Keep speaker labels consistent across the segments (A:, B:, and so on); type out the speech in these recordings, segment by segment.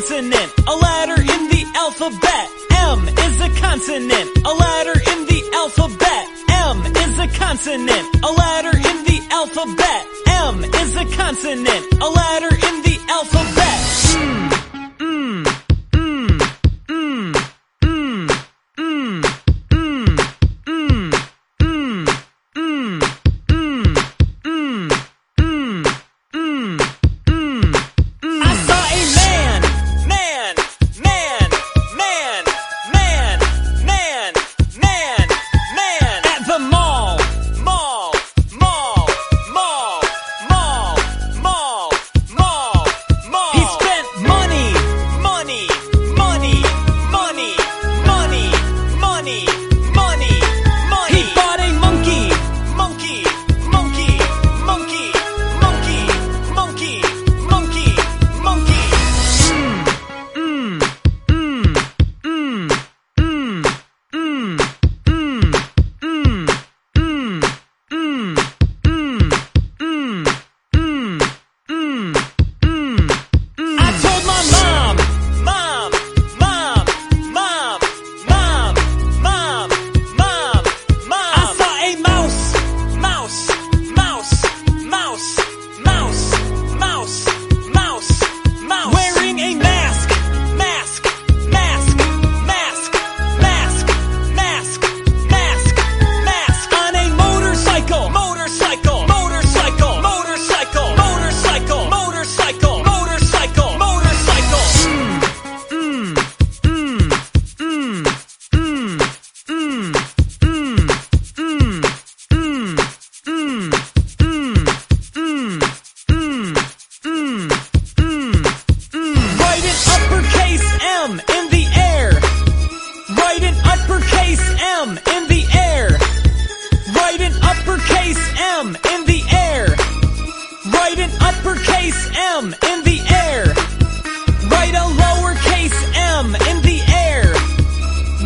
A: consonant, a letter in the alphabet. M is a consonant, a letter in the alphabet. M is a consonant, a letter in the alphabet. M is a consonant, a letter in the alphabet. M in the air. Write an uppercase M in the air. Write a lowercase m in the air.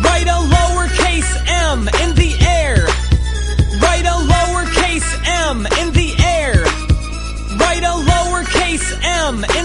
A: Write a lowercase m in the air. Write a lowercase m in the air. Write a lowercase m in